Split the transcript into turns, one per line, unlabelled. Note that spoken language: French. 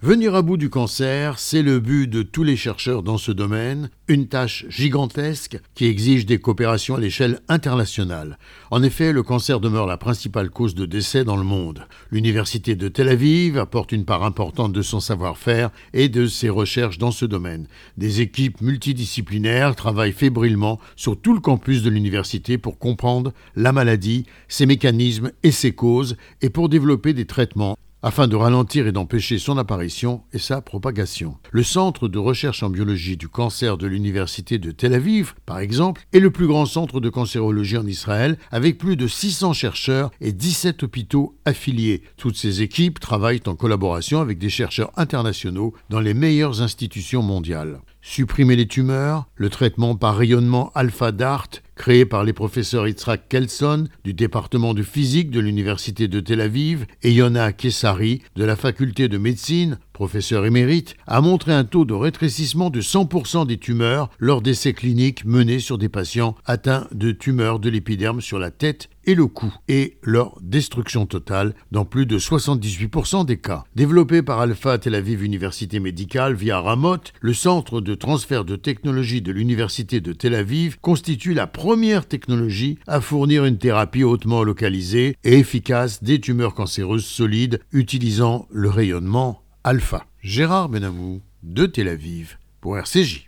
Venir à bout du cancer, c'est le but de tous les chercheurs dans ce domaine, une tâche gigantesque qui exige des coopérations à l'échelle internationale. En effet, le cancer demeure la principale cause de décès dans le monde. L'Université de Tel Aviv apporte une part importante de son savoir-faire et de ses recherches dans ce domaine. Des équipes multidisciplinaires travaillent fébrilement sur tout le campus de l'université pour comprendre la maladie, ses mécanismes et ses causes, et pour développer des traitements afin de ralentir et d'empêcher son apparition et sa propagation. Le Centre de recherche en biologie du cancer de l'Université de Tel Aviv, par exemple, est le plus grand centre de cancérologie en Israël, avec plus de 600 chercheurs et 17 hôpitaux affiliés. Toutes ces équipes travaillent en collaboration avec des chercheurs internationaux dans les meilleures institutions mondiales. Supprimer les tumeurs, le traitement par rayonnement alpha-DART, créé par les professeurs Yitzhak Kelson du département de physique de l'Université de Tel Aviv et Yona Kessari de la faculté de médecine, professeur émérite, a montré un taux de rétrécissement de 100% des tumeurs lors d'essais cliniques menés sur des patients atteints de tumeurs de l'épiderme sur la tête et le cou, et leur destruction totale dans plus de 78% des cas. Développé par Alpha Tel Aviv Université Médicale via Ramot, le centre de transfert de technologie de l'Université de Tel Aviv constitue la première technologie à fournir une thérapie hautement localisée et efficace des tumeurs cancéreuses solides utilisant le rayonnement alpha. Gérard Benamou de Tel Aviv pour RCJ.